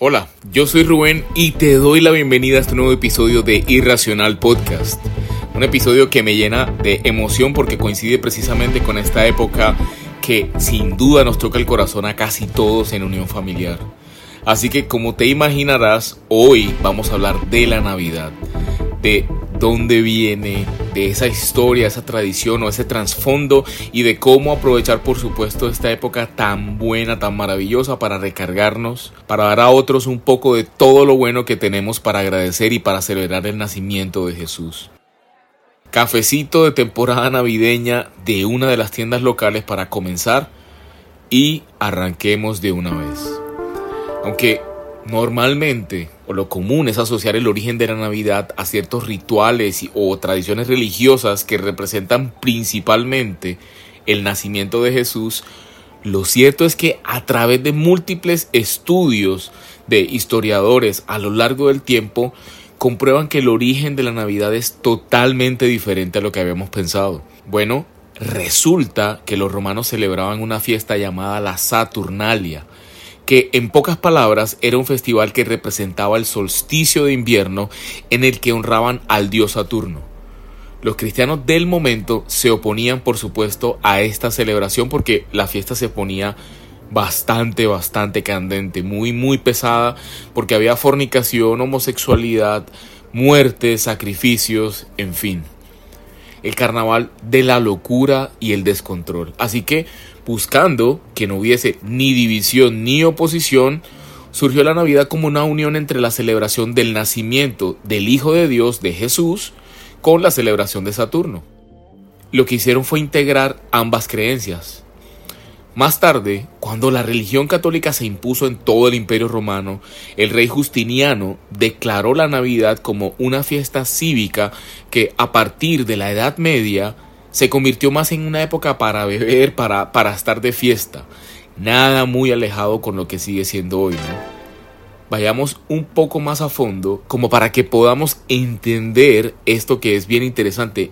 Hola, yo soy Rubén y te doy la bienvenida a este nuevo episodio de Irracional Podcast. Un episodio que me llena de emoción porque coincide precisamente con esta época que sin duda nos toca el corazón a casi todos en unión familiar. Así que como te imaginarás, hoy vamos a hablar de la Navidad, de dónde viene, de esa historia, esa tradición o ese trasfondo y de cómo aprovechar por supuesto esta época tan buena, tan maravillosa para recargarnos, para dar a otros un poco de todo lo bueno que tenemos para agradecer y para celebrar el nacimiento de Jesús. Cafecito de temporada navideña de una de las tiendas locales para comenzar y arranquemos de una vez. Aunque Normalmente, o lo común es asociar el origen de la Navidad a ciertos rituales o tradiciones religiosas que representan principalmente el nacimiento de Jesús. Lo cierto es que a través de múltiples estudios de historiadores a lo largo del tiempo, comprueban que el origen de la Navidad es totalmente diferente a lo que habíamos pensado. Bueno, resulta que los romanos celebraban una fiesta llamada la Saturnalia, que en pocas palabras era un festival que representaba el solsticio de invierno en el que honraban al dios Saturno. Los cristianos del momento se oponían por supuesto a esta celebración porque la fiesta se ponía bastante, bastante candente, muy, muy pesada, porque había fornicación, homosexualidad, muerte, sacrificios, en fin. El carnaval de la locura y el descontrol. Así que buscando que no hubiese ni división ni oposición, surgió la Navidad como una unión entre la celebración del nacimiento del Hijo de Dios, de Jesús, con la celebración de Saturno. Lo que hicieron fue integrar ambas creencias. Más tarde, cuando la religión católica se impuso en todo el imperio romano, el rey Justiniano declaró la Navidad como una fiesta cívica que a partir de la Edad Media se convirtió más en una época para beber, para, para estar de fiesta. Nada muy alejado con lo que sigue siendo hoy, ¿no? Vayamos un poco más a fondo como para que podamos entender esto que es bien interesante.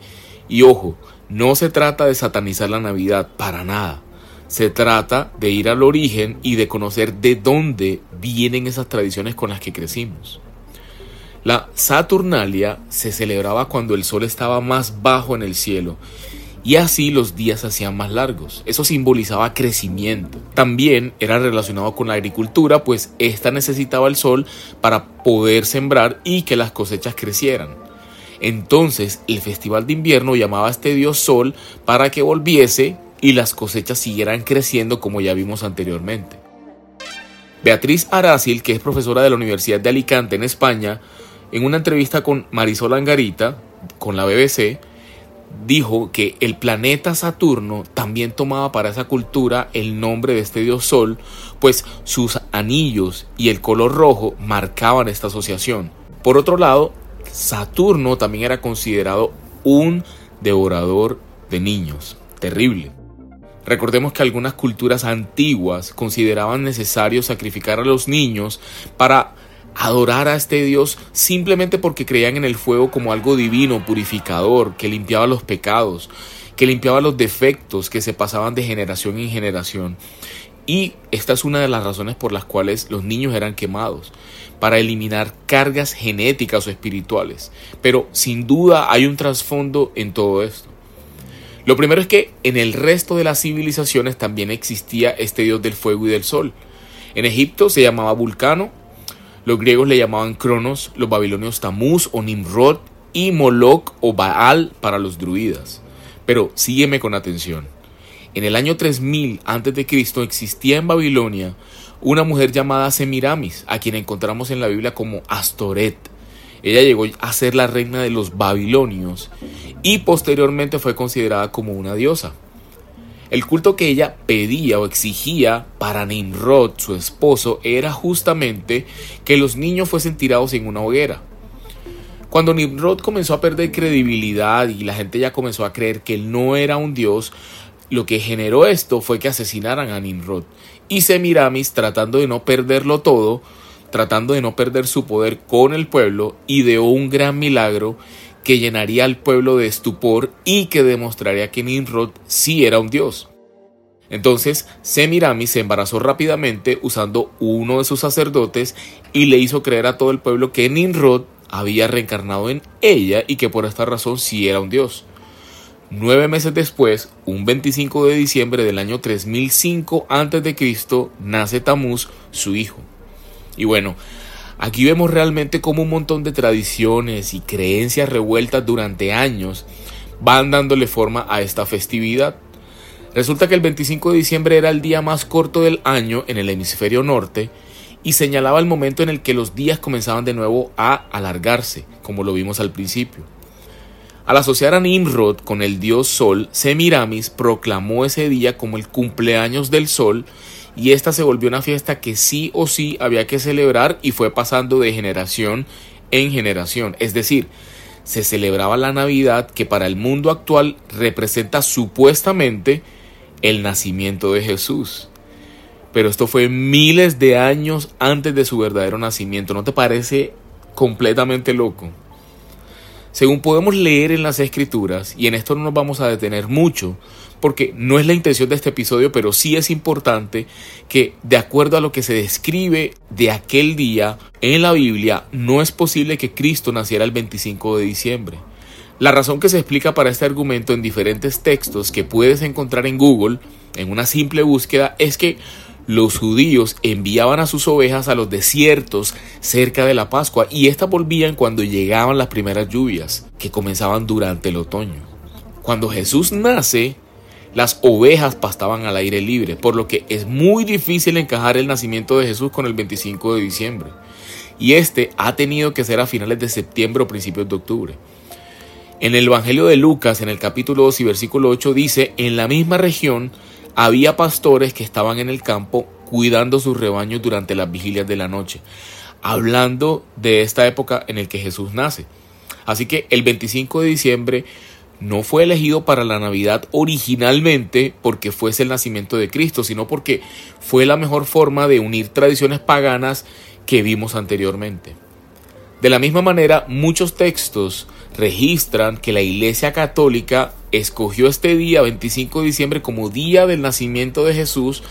Y ojo, no se trata de satanizar la Navidad, para nada. Se trata de ir al origen y de conocer de dónde vienen esas tradiciones con las que crecimos. La Saturnalia se celebraba cuando el sol estaba más bajo en el cielo y así los días hacían más largos. Eso simbolizaba crecimiento. También era relacionado con la agricultura, pues ésta necesitaba el sol para poder sembrar y que las cosechas crecieran. Entonces el festival de invierno llamaba a este dios sol para que volviese y las cosechas siguieran creciendo como ya vimos anteriormente. Beatriz Arácil, que es profesora de la Universidad de Alicante en España, en una entrevista con Marisol Angarita, con la BBC, dijo que el planeta Saturno también tomaba para esa cultura el nombre de este dios Sol, pues sus anillos y el color rojo marcaban esta asociación. Por otro lado, Saturno también era considerado un devorador de niños. Terrible. Recordemos que algunas culturas antiguas consideraban necesario sacrificar a los niños para adorar a este Dios simplemente porque creían en el fuego como algo divino, purificador, que limpiaba los pecados, que limpiaba los defectos que se pasaban de generación en generación. Y esta es una de las razones por las cuales los niños eran quemados, para eliminar cargas genéticas o espirituales. Pero sin duda hay un trasfondo en todo esto. Lo primero es que en el resto de las civilizaciones también existía este dios del fuego y del sol. En Egipto se llamaba Vulcano, los griegos le llamaban Cronos, los babilonios Tamuz o Nimrod y Moloch o Baal para los druidas. Pero sígueme con atención. En el año 3000 a.C. existía en Babilonia una mujer llamada Semiramis, a quien encontramos en la Biblia como Astoret. Ella llegó a ser la reina de los babilonios y posteriormente fue considerada como una diosa. El culto que ella pedía o exigía para Nimrod, su esposo, era justamente que los niños fuesen tirados en una hoguera. Cuando Nimrod comenzó a perder credibilidad y la gente ya comenzó a creer que él no era un dios, lo que generó esto fue que asesinaran a Nimrod. Y Semiramis, tratando de no perderlo todo, tratando de no perder su poder con el pueblo, ideó un gran milagro que llenaría al pueblo de estupor y que demostraría que Nimrod sí era un dios. Entonces Semiramis se embarazó rápidamente usando uno de sus sacerdotes y le hizo creer a todo el pueblo que Nimrod había reencarnado en ella y que por esta razón sí era un dios. Nueve meses después, un 25 de diciembre del año 3005 a.C., nace Tamuz, su hijo. Y bueno, aquí vemos realmente cómo un montón de tradiciones y creencias revueltas durante años van dándole forma a esta festividad. Resulta que el 25 de diciembre era el día más corto del año en el hemisferio norte y señalaba el momento en el que los días comenzaban de nuevo a alargarse, como lo vimos al principio. Al asociar a Nimrod con el dios Sol, Semiramis proclamó ese día como el cumpleaños del Sol y esta se volvió una fiesta que sí o sí había que celebrar y fue pasando de generación en generación. Es decir, se celebraba la Navidad que para el mundo actual representa supuestamente el nacimiento de Jesús. Pero esto fue miles de años antes de su verdadero nacimiento. ¿No te parece completamente loco? Según podemos leer en las escrituras, y en esto no nos vamos a detener mucho, porque no es la intención de este episodio, pero sí es importante que de acuerdo a lo que se describe de aquel día en la Biblia, no es posible que Cristo naciera el 25 de diciembre. La razón que se explica para este argumento en diferentes textos que puedes encontrar en Google, en una simple búsqueda, es que los judíos enviaban a sus ovejas a los desiertos cerca de la Pascua y éstas volvían cuando llegaban las primeras lluvias, que comenzaban durante el otoño. Cuando Jesús nace, las ovejas pastaban al aire libre, por lo que es muy difícil encajar el nacimiento de Jesús con el 25 de diciembre. Y este ha tenido que ser a finales de septiembre o principios de octubre. En el Evangelio de Lucas, en el capítulo 2 y versículo 8, dice, en la misma región había pastores que estaban en el campo cuidando sus rebaños durante las vigilias de la noche, hablando de esta época en el que Jesús nace. Así que el 25 de diciembre no fue elegido para la Navidad originalmente porque fuese el nacimiento de Cristo, sino porque fue la mejor forma de unir tradiciones paganas que vimos anteriormente. De la misma manera, muchos textos registran que la Iglesia Católica escogió este día, 25 de diciembre, como día del nacimiento de Jesús,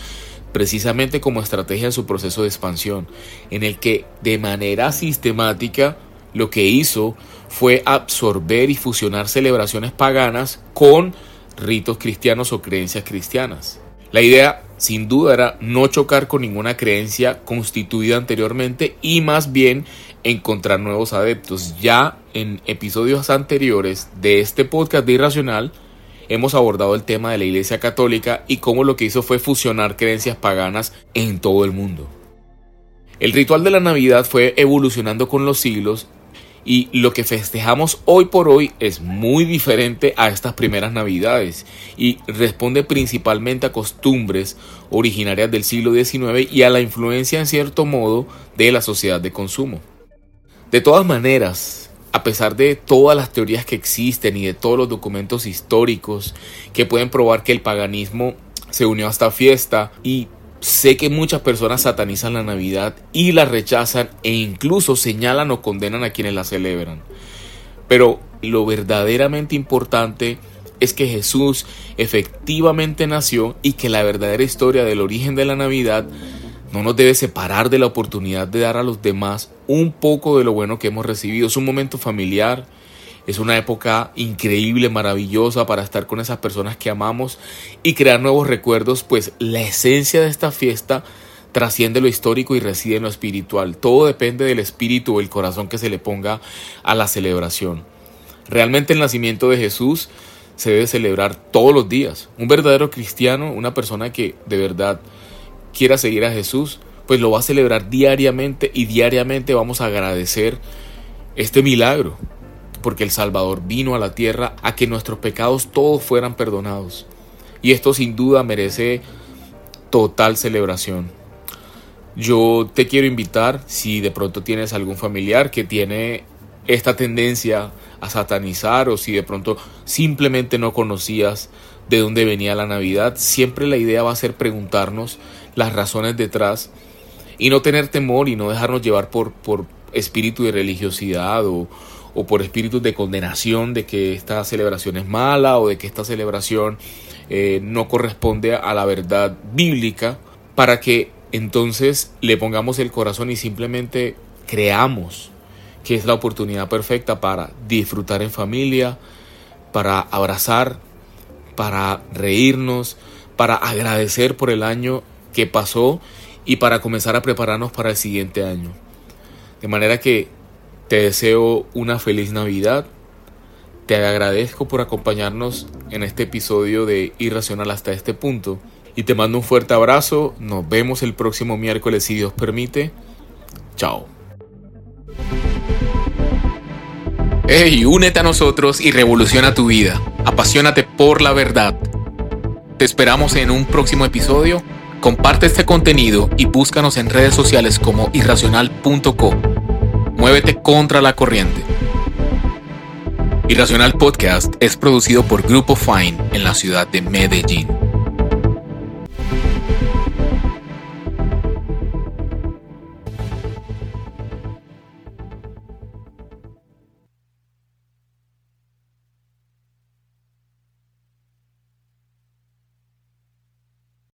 precisamente como estrategia en su proceso de expansión, en el que de manera sistemática lo que hizo fue absorber y fusionar celebraciones paganas con ritos cristianos o creencias cristianas. La idea, sin duda, era no chocar con ninguna creencia constituida anteriormente y más bien encontrar nuevos adeptos. Ya en episodios anteriores de este podcast de Irracional hemos abordado el tema de la Iglesia Católica y cómo lo que hizo fue fusionar creencias paganas en todo el mundo. El ritual de la Navidad fue evolucionando con los siglos y lo que festejamos hoy por hoy es muy diferente a estas primeras navidades y responde principalmente a costumbres originarias del siglo XIX y a la influencia en cierto modo de la sociedad de consumo. De todas maneras, a pesar de todas las teorías que existen y de todos los documentos históricos que pueden probar que el paganismo se unió a esta fiesta y Sé que muchas personas satanizan la Navidad y la rechazan e incluso señalan o condenan a quienes la celebran. Pero lo verdaderamente importante es que Jesús efectivamente nació y que la verdadera historia del origen de la Navidad no nos debe separar de la oportunidad de dar a los demás un poco de lo bueno que hemos recibido. Es un momento familiar, es una época increíble, maravillosa para estar con esas personas que amamos y crear nuevos recuerdos, pues la esencia de esta fiesta trasciende lo histórico y reside en lo espiritual. Todo depende del espíritu o el corazón que se le ponga a la celebración. Realmente el nacimiento de Jesús se debe celebrar todos los días. Un verdadero cristiano, una persona que de verdad quiera seguir a Jesús, pues lo va a celebrar diariamente y diariamente vamos a agradecer este milagro porque el Salvador vino a la tierra a que nuestros pecados todos fueran perdonados. Y esto sin duda merece total celebración. Yo te quiero invitar, si de pronto tienes algún familiar que tiene esta tendencia a satanizar o si de pronto simplemente no conocías de dónde venía la Navidad, siempre la idea va a ser preguntarnos las razones detrás y no tener temor y no dejarnos llevar por, por espíritu de religiosidad o, o por espíritus de condenación de que esta celebración es mala o de que esta celebración eh, no corresponde a la verdad bíblica, para que entonces le pongamos el corazón y simplemente creamos que es la oportunidad perfecta para disfrutar en familia, para abrazar, para reírnos, para agradecer por el año que pasó y para comenzar a prepararnos para el siguiente año. De manera que te deseo una feliz Navidad. Te agradezco por acompañarnos en este episodio de Irracional hasta este punto. Y te mando un fuerte abrazo. Nos vemos el próximo miércoles si Dios permite. Chao. Hey, únete a nosotros y revoluciona tu vida. Apasionate por la verdad. Te esperamos en un próximo episodio. Comparte este contenido y búscanos en redes sociales como irracional.co. Muévete contra la corriente. Irracional Podcast es producido por Grupo Fine en la ciudad de Medellín.